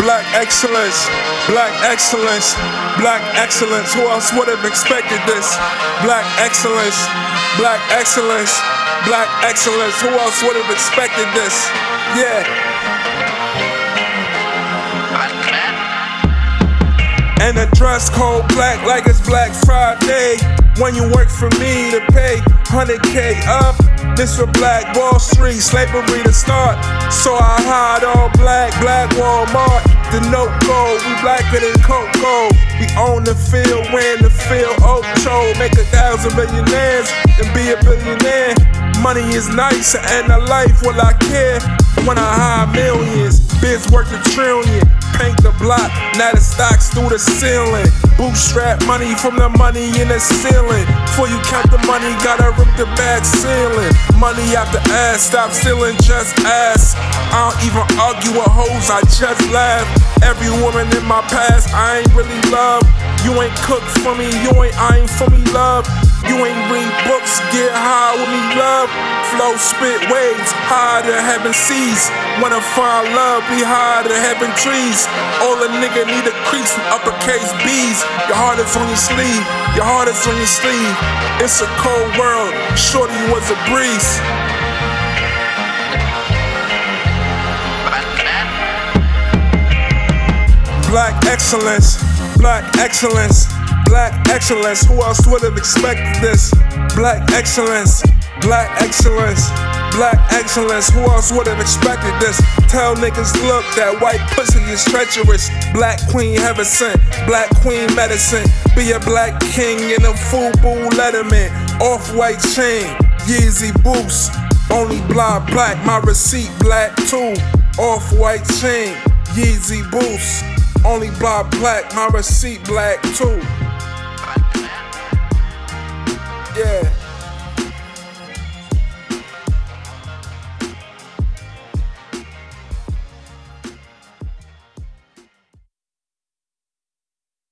Black excellence, black excellence, black excellence. Who else would have expected this? Black excellence, black excellence, black excellence. Who else would have expected this? Yeah. And the dress code black like it's Black Friday. When you work for me to pay 100k up, this for Black Wall Street, slavery to start. So I hide all black, black Walmart. The note gold, we blacker than cocoa. We own the field, win the field, Ocho. Make a thousand millionaires and be a billionaire. Money is nice and a life will I care when I hire millions. Biz worth a trillion paint the block. Now the stocks through the ceiling. Bootstrap money from the money in the ceiling. Before you count the money, gotta rip the back ceiling. Money after ass, stop stealing, just ass. I don't even argue with hoes, I just laugh. Every woman in my past, I ain't really love. You ain't cook for me, you ain't I ain't for me love. You ain't read books, Flow spit waves, higher than heaven seas. Wanna find love, be high to heaven trees. All a nigga need a crease from uppercase B's. Your heart is on your sleeve, your heart is on your sleeve. It's a cold world, shorty was a breeze. Black excellence, black excellence, black excellence. Who else would have expected this? Black excellence, black excellence, black excellence. Who else would have expected this? Tell niggas, look, that white pussy is treacherous. Black queen heaven sent, black queen medicine. Be a black king in a FUBU letterman. Off white chain, Yeezy boost. Only blood black, my receipt black too. Off white chain, Yeezy boost. Only blood black, my receipt black too.